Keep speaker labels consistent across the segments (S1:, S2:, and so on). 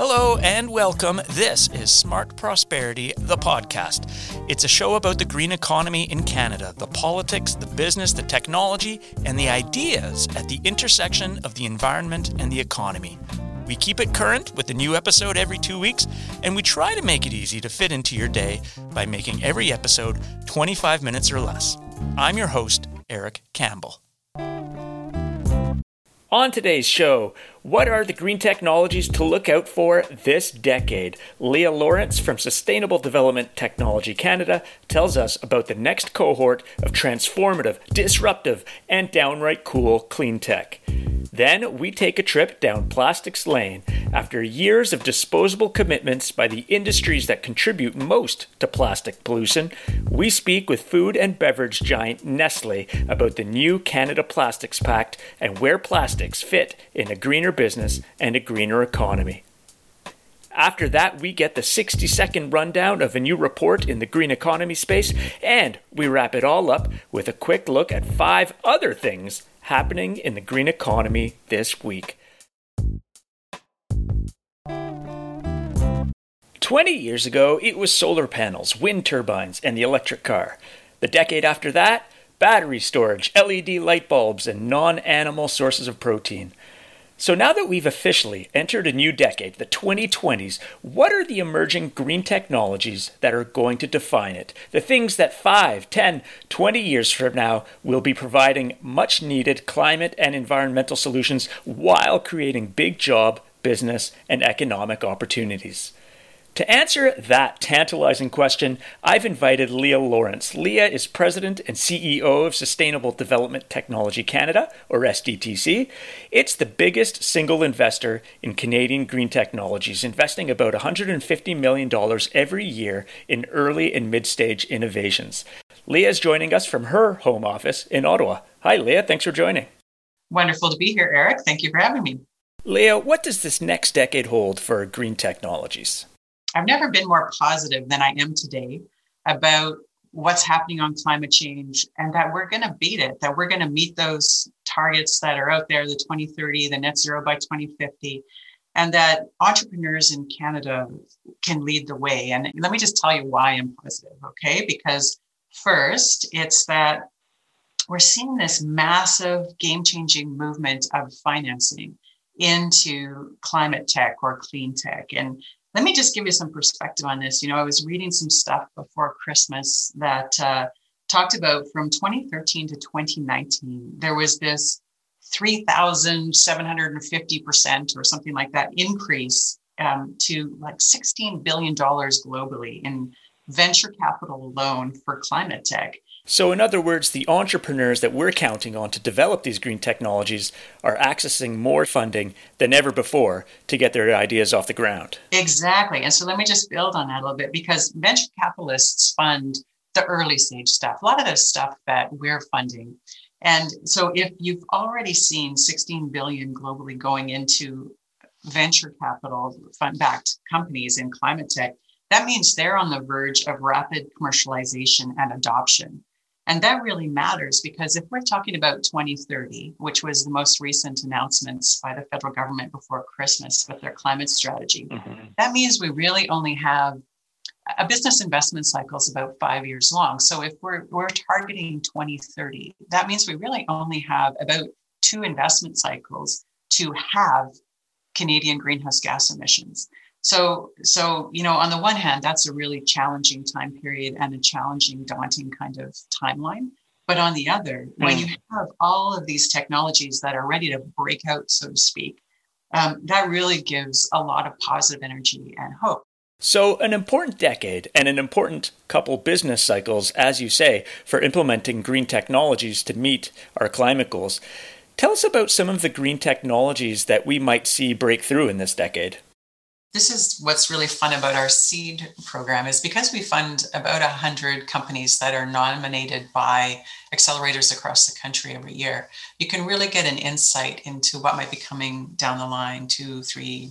S1: Hello and welcome. This is Smart Prosperity, the podcast. It's a show about the green economy in Canada, the politics, the business, the technology, and the ideas at the intersection of the environment and the economy. We keep it current with a new episode every two weeks, and we try to make it easy to fit into your day by making every episode 25 minutes or less. I'm your host, Eric Campbell. On today's show, what are the green technologies to look out for this decade? Leah Lawrence from Sustainable Development Technology Canada tells us about the next cohort of transformative, disruptive, and downright cool clean tech. Then we take a trip down plastics lane. After years of disposable commitments by the industries that contribute most to plastic pollution, we speak with food and beverage giant Nestle about the new Canada Plastics Pact and where plastics fit in a greener business and a greener economy. After that, we get the 60 second rundown of a new report in the green economy space, and we wrap it all up with a quick look at five other things happening in the green economy this week. 20 years ago, it was solar panels, wind turbines, and the electric car. The decade after that, battery storage, LED light bulbs, and non animal sources of protein. So now that we've officially entered a new decade, the 2020s, what are the emerging green technologies that are going to define it? The things that 5, 10, 20 years from now will be providing much needed climate and environmental solutions while creating big job, business, and economic opportunities. To answer that tantalizing question, I've invited Leah Lawrence. Leah is president and CEO of Sustainable Development Technology Canada, or SDTC. It's the biggest single investor in Canadian green technologies, investing about $150 million every year in early and mid stage innovations. Leah is joining us from her home office in Ottawa. Hi, Leah. Thanks for joining.
S2: Wonderful to be here, Eric. Thank you for having me.
S1: Leah, what does this next decade hold for green technologies?
S2: I've never been more positive than I am today about what's happening on climate change and that we're going to beat it, that we're going to meet those targets that are out there the 2030, the net zero by 2050, and that entrepreneurs in Canada can lead the way. And let me just tell you why I'm positive, okay? Because first, it's that we're seeing this massive game changing movement of financing into climate tech or clean tech. And let me just give you some perspective on this. You know, I was reading some stuff before Christmas that uh, talked about from 2013 to 2019, there was this 3,750% or something like that increase um, to like $16 billion globally in venture capital alone for climate tech.
S1: So, in other words, the entrepreneurs that we're counting on to develop these green technologies are accessing more funding than ever before to get their ideas off the ground.
S2: Exactly. And so, let me just build on that a little bit because venture capitalists fund the early stage stuff, a lot of the stuff that we're funding. And so, if you've already seen 16 billion globally going into venture capital fund backed companies in climate tech, that means they're on the verge of rapid commercialization and adoption. And that really matters because if we're talking about 2030, which was the most recent announcements by the federal government before Christmas with their climate strategy, mm-hmm. that means we really only have a business investment cycle is about five years long. So if we're, we're targeting 2030, that means we really only have about two investment cycles to have Canadian greenhouse gas emissions. So, so you know, on the one hand, that's a really challenging time period and a challenging, daunting kind of timeline. But on the other, mm. when you have all of these technologies that are ready to break out, so to speak, um, that really gives a lot of positive energy and hope.
S1: So, an important decade and an important couple business cycles, as you say, for implementing green technologies to meet our climate goals. Tell us about some of the green technologies that we might see break through in this decade
S2: this is what's really fun about our seed program is because we fund about 100 companies that are nominated by accelerators across the country every year you can really get an insight into what might be coming down the line two three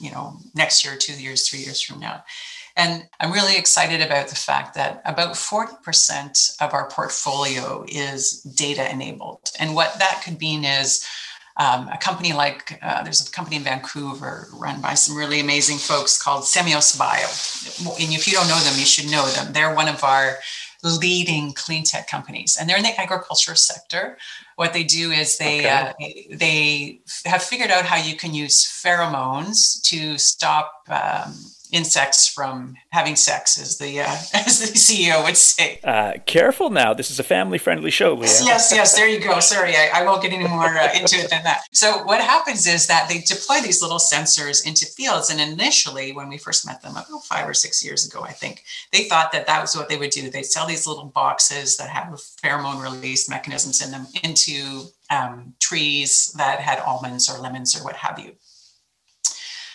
S2: you know next year two years three years from now. And i'm really excited about the fact that about 40% of our portfolio is data enabled. And what that could mean is um, a company like uh, there's a company in Vancouver run by some really amazing folks called Semios Bio. And if you don't know them, you should know them. They're one of our leading clean tech companies, and they're in the agriculture sector. What they do is they okay. uh, they have figured out how you can use pheromones to stop um, insects from having sex, as the uh, as the CEO would say.
S1: Uh, careful now. This is a family friendly show, Leah.
S2: yes, yes. There you go. Sorry, I, I won't get any more uh, into it than that. So what happens is that they deploy these little sensors into fields, and initially, when we first met them about five or six years ago, I think they thought that that was what they would do. They'd sell these little boxes that have pheromone release mechanisms in them into um, trees that had almonds or lemons or what have you.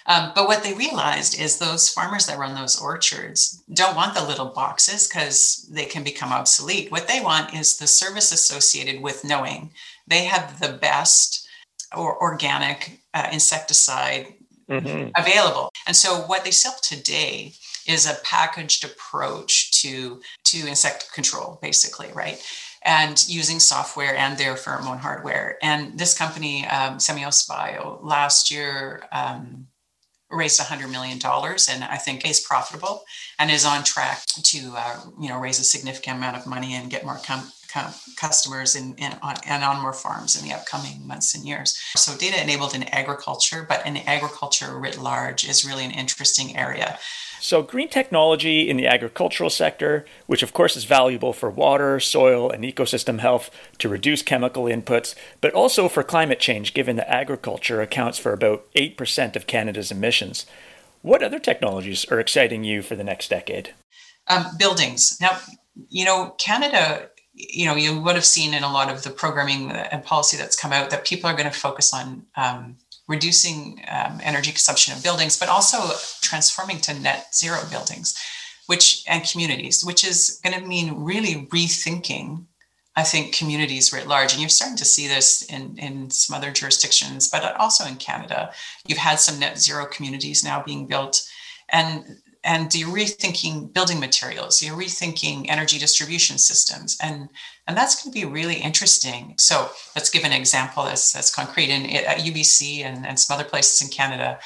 S2: Um, but what they realized is those farmers that run those orchards don't want the little boxes because they can become obsolete. What they want is the service associated with knowing they have the best or organic uh, insecticide mm-hmm. available. And so what they sell today is a packaged approach to to insect control, basically, right? and using software and their pheromone hardware. And this company, um, Semios Bio, last year um, raised $100 million and I think is profitable and is on track to, uh, you know, raise a significant amount of money and get more com- com- customers in, in on, and on more farms in the upcoming months and years. So data enabled in agriculture, but in agriculture writ large is really an interesting area.
S1: So, green technology in the agricultural sector, which of course is valuable for water, soil, and ecosystem health to reduce chemical inputs, but also for climate change, given that agriculture accounts for about 8% of Canada's emissions. What other technologies are exciting you for the next decade?
S2: Um, buildings. Now, you know, Canada, you know, you would have seen in a lot of the programming and policy that's come out that people are going to focus on um, reducing um, energy consumption of buildings, but also transforming to net zero buildings, which and communities, which is going to mean really rethinking, I think, communities writ large. And you're starting to see this in, in some other jurisdictions, but also in Canada. You've had some net zero communities now being built. And and you're rethinking building materials you're rethinking energy distribution systems. And and that's going to be really interesting. So let's give an example that's that's concrete. In at ubc and, and some other places in canada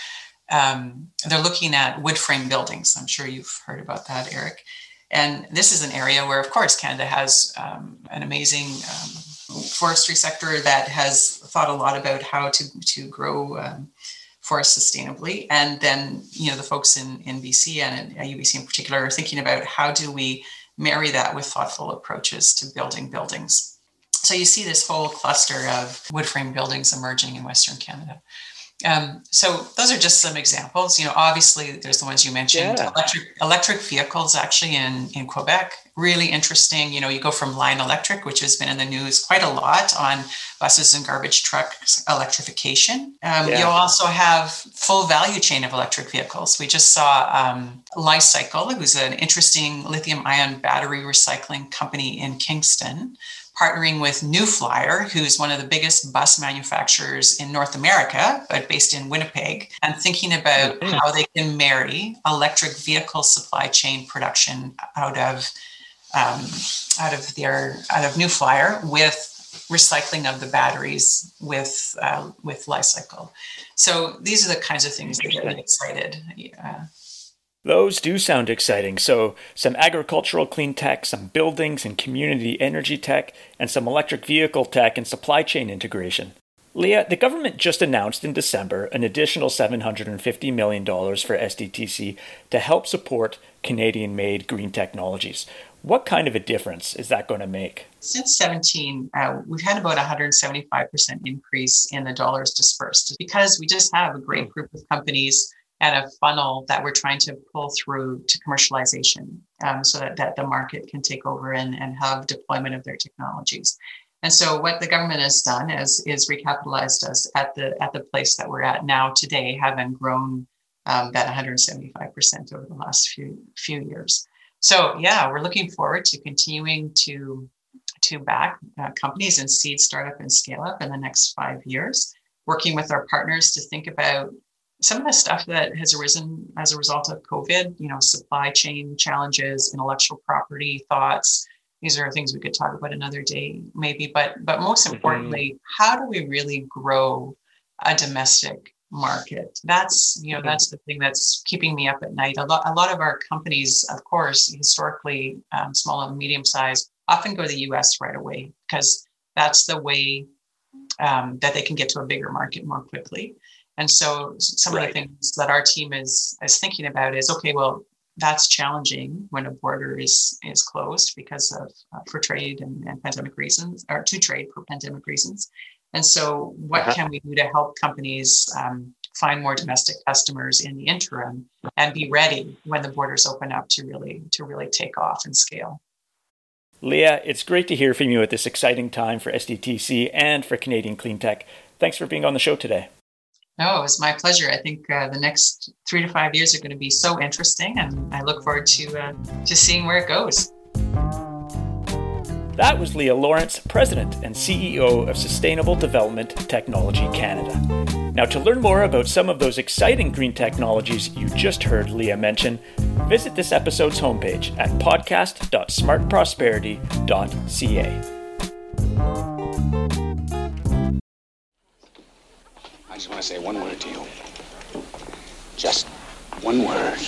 S2: um, they're looking at wood frame buildings. I'm sure you've heard about that eric. And this is an area where of course canada has um, an amazing um, forestry sector that has thought a lot about how to to grow um, forest sustainably. And then, you know, the folks in, in BC and at UBC in particular are thinking about how do we marry that with thoughtful approaches to building buildings. So you see this whole cluster of wood frame buildings emerging in Western Canada. Um, so those are just some examples. You know, obviously there's the ones you mentioned. Yeah. Electric electric vehicles actually in in Quebec, really interesting. You know, you go from Lion Electric, which has been in the news quite a lot on buses and garbage trucks electrification. Um, yeah. You also have full value chain of electric vehicles. We just saw um, Li-Cycle, who's an interesting lithium ion battery recycling company in Kingston partnering with New Flyer, who's one of the biggest bus manufacturers in North America, but based in Winnipeg, and thinking about mm-hmm. how they can marry electric vehicle supply chain production out of um, out of their out of New Flyer with recycling of the batteries with uh, with Li-Cycle. So these are the kinds of things that get me excited. Yeah.
S1: Those do sound exciting. So, some agricultural clean tech, some buildings and community energy tech, and some electric vehicle tech and supply chain integration. Leah, the government just announced in December an additional $750 million for SDTC to help support Canadian made green technologies. What kind of a difference is that going to make?
S2: Since 17, uh, we've had about 175% increase in the dollars dispersed because we just have a great group of companies and a funnel that we're trying to pull through to commercialization um, so that, that the market can take over and, and have deployment of their technologies. And so what the government has done is, is recapitalized us at the at the place that we're at now today, having grown um, that 175% over the last few few years. So yeah, we're looking forward to continuing to to back uh, companies and seed startup and scale up in the next five years, working with our partners to think about some of the stuff that has arisen as a result of COVID, you know, supply chain challenges, intellectual property thoughts, these are things we could talk about another day, maybe. But but most mm-hmm. importantly, mm-hmm. how do we really grow a domestic market? That's you know mm-hmm. that's the thing that's keeping me up at night. A lot a lot of our companies, of course, historically um, small and medium size, often go to the U.S. right away because that's the way um, that they can get to a bigger market more quickly. And so some right. of the things that our team is is thinking about is okay, well, that's challenging when a border is is closed because of uh, for trade and, and, pandemic reasons or to trade for pandemic reasons and so what uh-huh. can we do to help companies um, find more domestic customers in the interim and be ready when the borders open up to really to really take off and scale
S1: leah it's great to hear from you at this exciting time for sdtc and for canadian clean tech thanks for being on the show today
S2: no, it's my pleasure. I think uh, the next three to five years are going to be so interesting, and I look forward to uh, to seeing where it goes.
S1: That was Leah Lawrence, President and CEO of Sustainable Development Technology Canada. Now, to learn more about some of those exciting green technologies you just heard Leah mention, visit this episode's homepage at podcast.smartprosperity.ca.
S3: I just want to say one word to you. Just one word.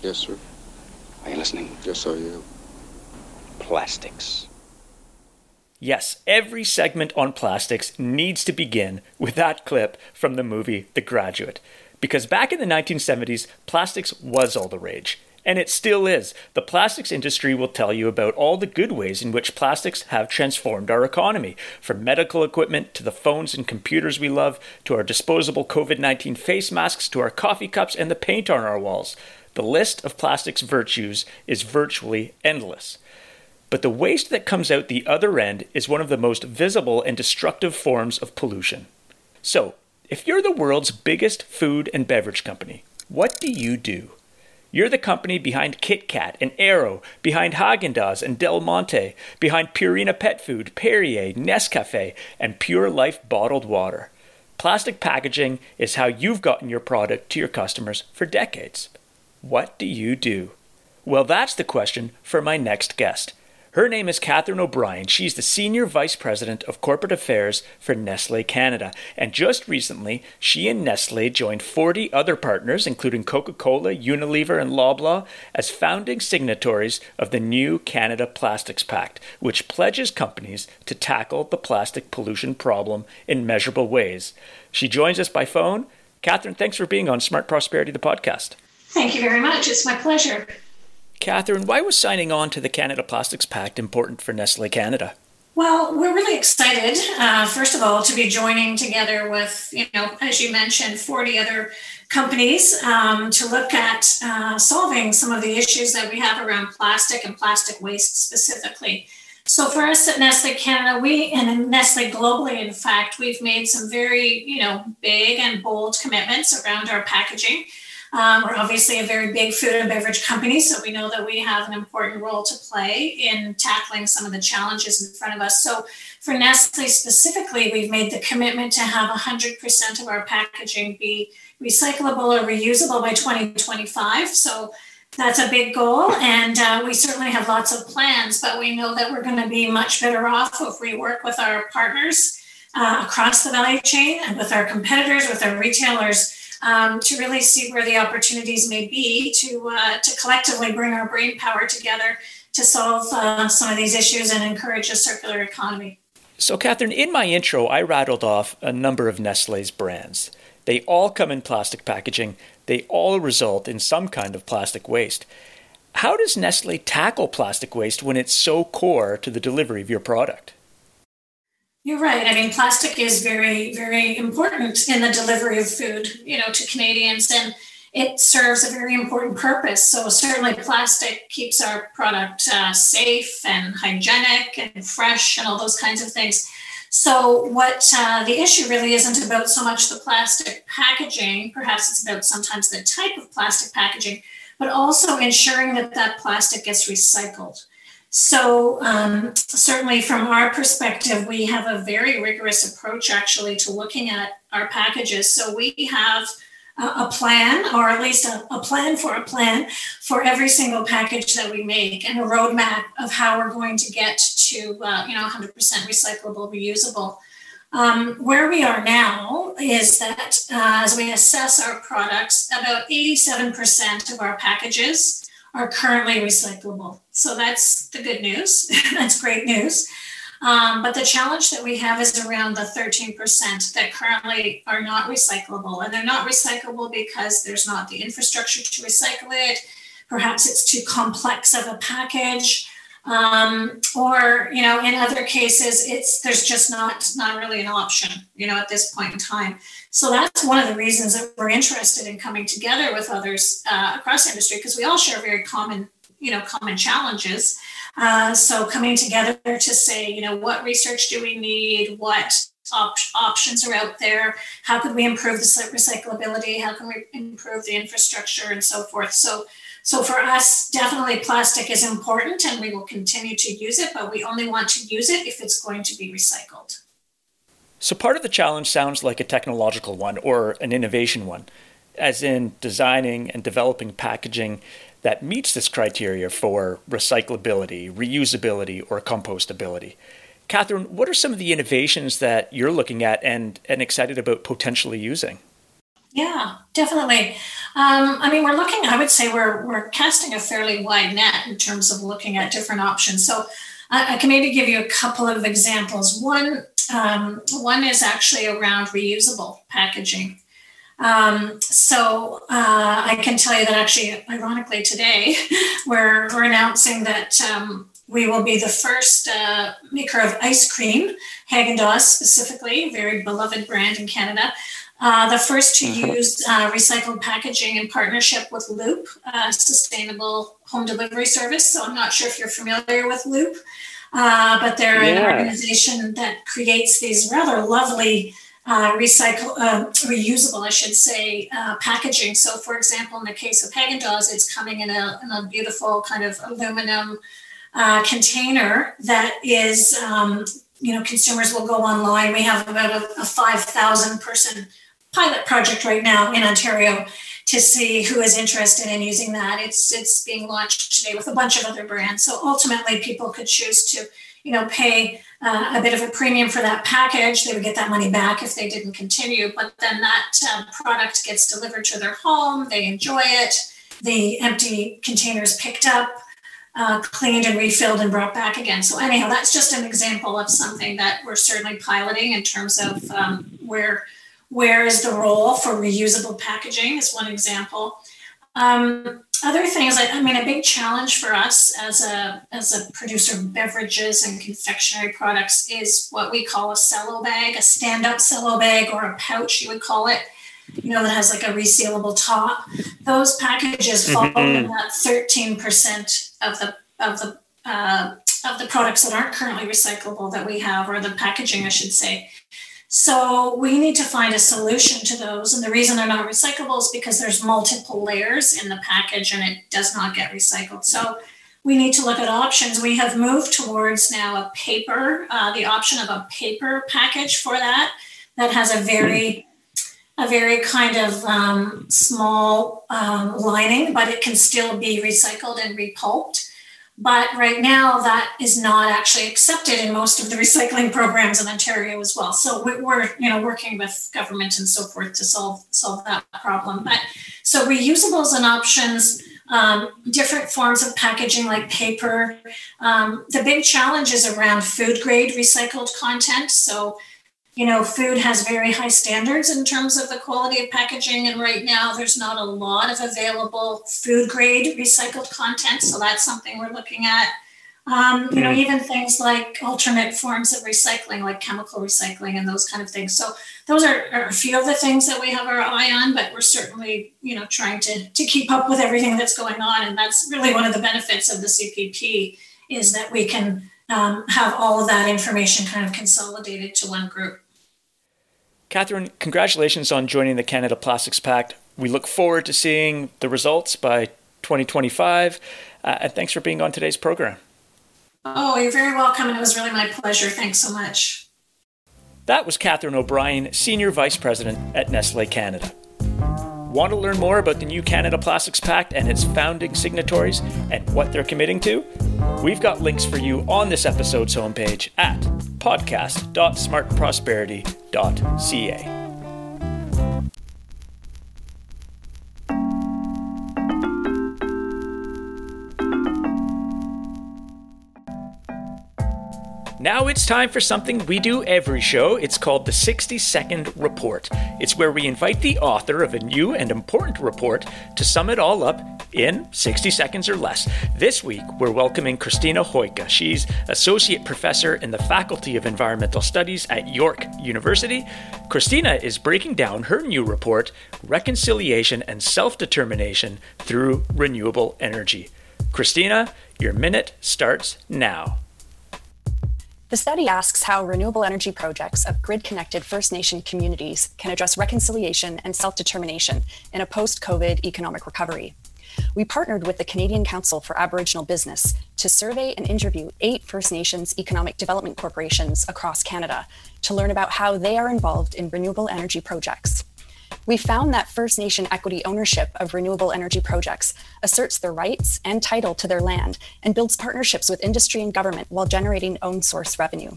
S4: Yes, sir.
S3: Are you listening?
S4: Yes, I am.
S3: Plastics.
S1: Yes, every segment on plastics needs to begin with that clip from the movie The Graduate. Because back in the 1970s, plastics was all the rage. And it still is. The plastics industry will tell you about all the good ways in which plastics have transformed our economy, from medical equipment to the phones and computers we love, to our disposable COVID 19 face masks, to our coffee cups and the paint on our walls. The list of plastics virtues is virtually endless. But the waste that comes out the other end is one of the most visible and destructive forms of pollution. So, if you're the world's biggest food and beverage company, what do you do? You're the company behind Kit Kat and Aero, behind Haagen-Dazs and Del Monte, behind Purina Pet Food, Perrier, Nescafe, and Pure Life bottled water. Plastic packaging is how you've gotten your product to your customers for decades. What do you do? Well, that's the question for my next guest. Her name is Catherine O'Brien. She's the Senior Vice President of Corporate Affairs for Nestle Canada. And just recently, she and Nestle joined 40 other partners, including Coca Cola, Unilever, and Loblaw, as founding signatories of the new Canada Plastics Pact, which pledges companies to tackle the plastic pollution problem in measurable ways. She joins us by phone. Catherine, thanks for being on Smart Prosperity, the podcast.
S5: Thank you very much. It's my pleasure.
S1: Catherine, why was signing on to the Canada Plastics Pact important for Nestle Canada?
S5: Well, we're really excited, uh, first of all, to be joining together with, you know, as you mentioned, 40 other companies um, to look at uh, solving some of the issues that we have around plastic and plastic waste specifically. So for us at Nestle Canada, we and Nestle globally, in fact, we've made some very, you know, big and bold commitments around our packaging. Um, we're obviously a very big food and beverage company, so we know that we have an important role to play in tackling some of the challenges in front of us. So, for Nestle specifically, we've made the commitment to have 100% of our packaging be recyclable or reusable by 2025. So, that's a big goal, and uh, we certainly have lots of plans, but we know that we're going to be much better off if we work with our partners uh, across the value chain and with our competitors, with our retailers um, to really see where the opportunities may be to, uh, to collectively bring our brain power together to solve uh, some of these issues and encourage a circular economy.
S1: So, Catherine, in my intro, I rattled off a number of Nestle's brands. They all come in plastic packaging, they all result in some kind of plastic waste. How does Nestle tackle plastic waste when it's so core to the delivery of your product?
S5: You're right. I mean, plastic is very, very important in the delivery of food, you know, to Canadians, and it serves a very important purpose. So certainly, plastic keeps our product uh, safe and hygienic and fresh, and all those kinds of things. So, what uh, the issue really isn't about so much the plastic packaging. Perhaps it's about sometimes the type of plastic packaging, but also ensuring that that plastic gets recycled. So, um, certainly from our perspective, we have a very rigorous approach actually to looking at our packages. So, we have a plan, or at least a, a, plan for a plan for every single package that we make, and a roadmap of how we're going to get to uh, you know 100% recyclable, reusable. Um, where we are now is that uh, as we assess our products, about 87% of our packages are currently recyclable. So that's the good news. that's great news. Um, but the challenge that we have is around the 13% that currently are not recyclable. And they're not recyclable because there's not the infrastructure to recycle it. Perhaps it's too complex of a package. Um, or, you know, in other cases, it's there's just not not really an option, you know, at this point in time. So that's one of the reasons that we're interested in coming together with others uh, across industry because we all share very common, you know, common challenges. Uh, so coming together to say, you know, what research do we need? What op- options are out there? How could we improve the recyclability? How can we improve the infrastructure and so forth? So, so for us, definitely plastic is important, and we will continue to use it, but we only want to use it if it's going to be recycled.
S1: So part of the challenge sounds like a technological one or an innovation one, as in designing and developing packaging that meets this criteria for recyclability, reusability, or compostability. Catherine, what are some of the innovations that you're looking at and, and excited about potentially using?
S5: Yeah, definitely. Um, I mean, we're looking, I would say we're, we're casting a fairly wide net in terms of looking at different options. So I, I can maybe give you a couple of examples. One, um, one is actually around reusable packaging. Um, so uh, I can tell you that actually, ironically, today we're, we're announcing that um, we will be the first uh, maker of ice cream, Haagen-Dazs specifically, very beloved brand in Canada. Uh, the first to mm-hmm. use uh, recycled packaging in partnership with Loop, a sustainable home delivery service. So I'm not sure if you're familiar with Loop, uh, but they're yeah. an organization that creates these rather lovely uh, recycle, uh, reusable, I should say, uh, packaging. So, for example, in the case of Haagen Dazs, it's coming in a, in a beautiful kind of aluminum uh, container that is, um, you know, consumers will go online. We have about a, a 5,000 person pilot project right now in Ontario to see who is interested in using that. It's it's being launched today with a bunch of other brands. So ultimately, people could choose to you know, pay uh, a bit of a premium for that package. They would get that money back if they didn't continue. But then that uh, product gets delivered to their home. They enjoy it. The empty containers picked up, uh, cleaned and refilled and brought back again. So anyhow, that's just an example of something that we're certainly piloting in terms of um, where where is the role for reusable packaging is one example. Um, other things, I, I, mean, a big challenge for us as a as a producer of beverages and confectionery products is what we call a cello bag, a stand-up cello bag, or a pouch, you would call it. You know, that has like a resealable top. Those packages fall mm-hmm. in that thirteen percent of the of the uh, of the products that aren't currently recyclable that we have, or the packaging, I should say. So we need to find a solution to those. And the reason they're not recyclable is because there's multiple layers in the package and it does not get recycled. So we need to look at options. We have moved towards now a paper, uh, the option of a paper package for that, that has a very a very kind of um, small um, lining, but it can still be recycled and repulped. But right now, that is not actually accepted in most of the recycling programs in Ontario as well. So we're you know working with government and so forth to solve solve that problem. But so reusables and options, um, different forms of packaging like paper. Um, the big challenge is around food grade recycled content. So you know, food has very high standards in terms of the quality of packaging. And right now, there's not a lot of available food grade recycled content. So that's something we're looking at. Um, you know, mm. even things like alternate forms of recycling, like chemical recycling and those kind of things. So those are, are, a few of the things that we have our eye on, but we're certainly, you know, trying to, to keep up with everything that's going on. And that's really one of the benefits of the CPP is that we can um, have all of that information kind of consolidated to one group.
S1: Catherine, congratulations on joining the Canada Plastics Pact. We look forward to seeing the results by 2025. Uh, and thanks for being on today's program.
S5: Oh, you're very welcome. And it was really my pleasure. Thanks so much.
S1: That was Catherine O'Brien, Senior Vice President at Nestle Canada. Want to learn more about the new Canada Plastics Pact and its founding signatories and what they're committing to? We've got links for you on this episode's homepage at podcast.smartprosperity.ca. Now it's time for something we do every show. It's called the 60 Second Report. It's where we invite the author of a new and important report to sum it all up in 60 seconds or less. This week, we're welcoming Christina Hoicka. She's Associate Professor in the Faculty of Environmental Studies at York University. Christina is breaking down her new report, Reconciliation and Self Determination Through Renewable Energy. Christina, your minute starts now.
S4: The study asks how renewable energy projects of grid connected First Nation communities can address reconciliation and self determination in a post COVID economic recovery. We partnered with the Canadian Council for Aboriginal Business to survey and interview eight First Nations economic development corporations across Canada to learn about how they are involved in renewable energy projects. We found that First Nation equity ownership of renewable energy projects asserts their rights and title to their land and builds partnerships with industry and government while generating own source revenue.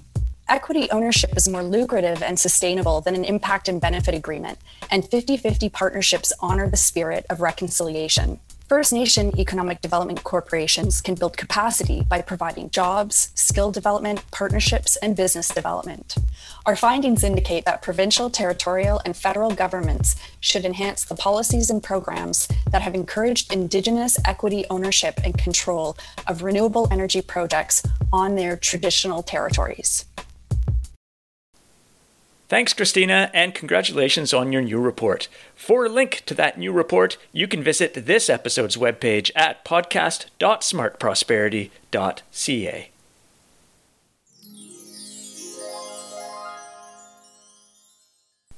S4: Equity ownership is more lucrative and sustainable than an impact and benefit agreement, and 50 50 partnerships honor the spirit of reconciliation. First Nation economic development corporations can build capacity by providing jobs, skill development, partnerships, and business development. Our findings indicate that provincial, territorial, and federal governments should enhance the policies and programs that have encouraged Indigenous equity ownership and control of renewable energy projects on their traditional territories.
S1: Thanks, Christina, and congratulations on your new report. For a link to that new report, you can visit this episode's webpage at podcast.smartprosperity.ca.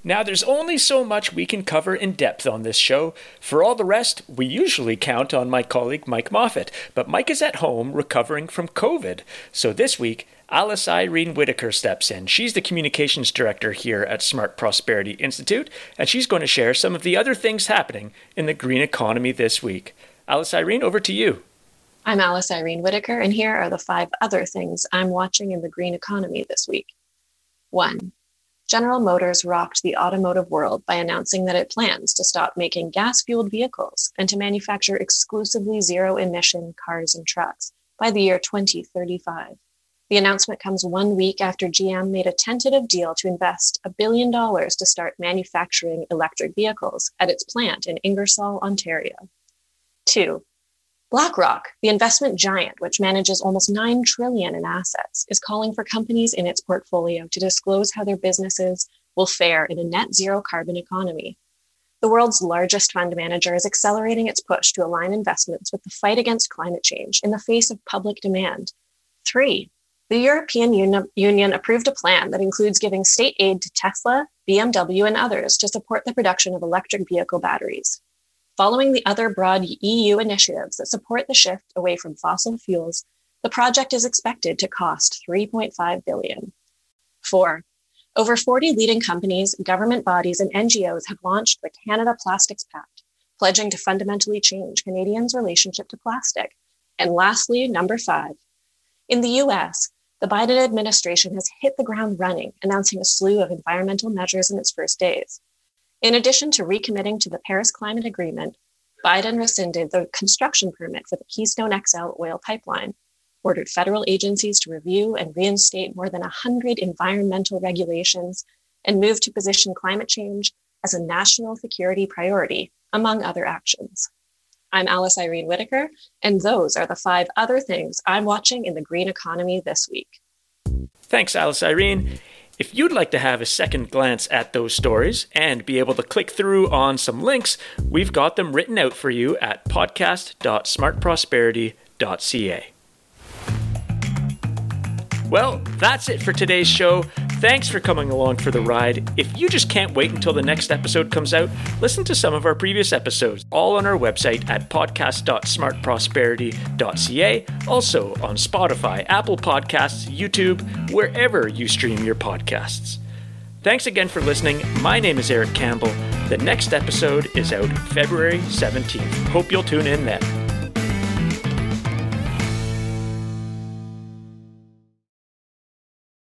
S1: Now, there's only so much we can cover in depth on this show. For all the rest, we usually count on my colleague Mike Moffatt, but Mike is at home recovering from COVID. So this week, Alice Irene Whitaker steps in. She's the communications director here at Smart Prosperity Institute, and she's going to share some of the other things happening in the green economy this week. Alice Irene, over to you.
S6: I'm Alice Irene Whitaker, and here are the five other things I'm watching in the green economy this week. One, General Motors rocked the automotive world by announcing that it plans to stop making gas fueled vehicles and to manufacture exclusively zero emission cars and trucks by the year 2035. The announcement comes one week after GM made a tentative deal to invest a billion dollars to start manufacturing electric vehicles at its plant in Ingersoll, Ontario. Two, BlackRock, the investment giant which manages almost 9 trillion in assets, is calling for companies in its portfolio to disclose how their businesses will fare in a net zero carbon economy. The world's largest fund manager is accelerating its push to align investments with the fight against climate change in the face of public demand. 3. The European Union approved a plan that includes giving state aid to Tesla, BMW, and others to support the production of electric vehicle batteries. Following the other broad EU initiatives that support the shift away from fossil fuels, the project is expected to cost 3.5 billion. 4. Over 40 leading companies, government bodies, and NGOs have launched the Canada Plastics Pact, pledging to fundamentally change Canadians' relationship to plastic. And lastly, number 5. In the US, the Biden administration has hit the ground running, announcing a slew of environmental measures in its first days. In addition to recommitting to the Paris Climate Agreement, Biden rescinded the construction permit for the Keystone XL oil pipeline, ordered federal agencies to review and reinstate more than 100 environmental regulations, and moved to position climate change as a national security priority, among other actions. I'm Alice Irene Whitaker, and those are the five other things I'm watching in the green economy this week.
S1: Thanks, Alice Irene. If you'd like to have a second glance at those stories and be able to click through on some links, we've got them written out for you at podcast.smartprosperity.ca. Well, that's it for today's show. Thanks for coming along for the ride. If you just can't wait until the next episode comes out, listen to some of our previous episodes, all on our website at podcast.smartprosperity.ca, also on Spotify, Apple Podcasts, YouTube, wherever you stream your podcasts. Thanks again for listening. My name is Eric Campbell. The next episode is out February 17th. Hope you'll tune in then.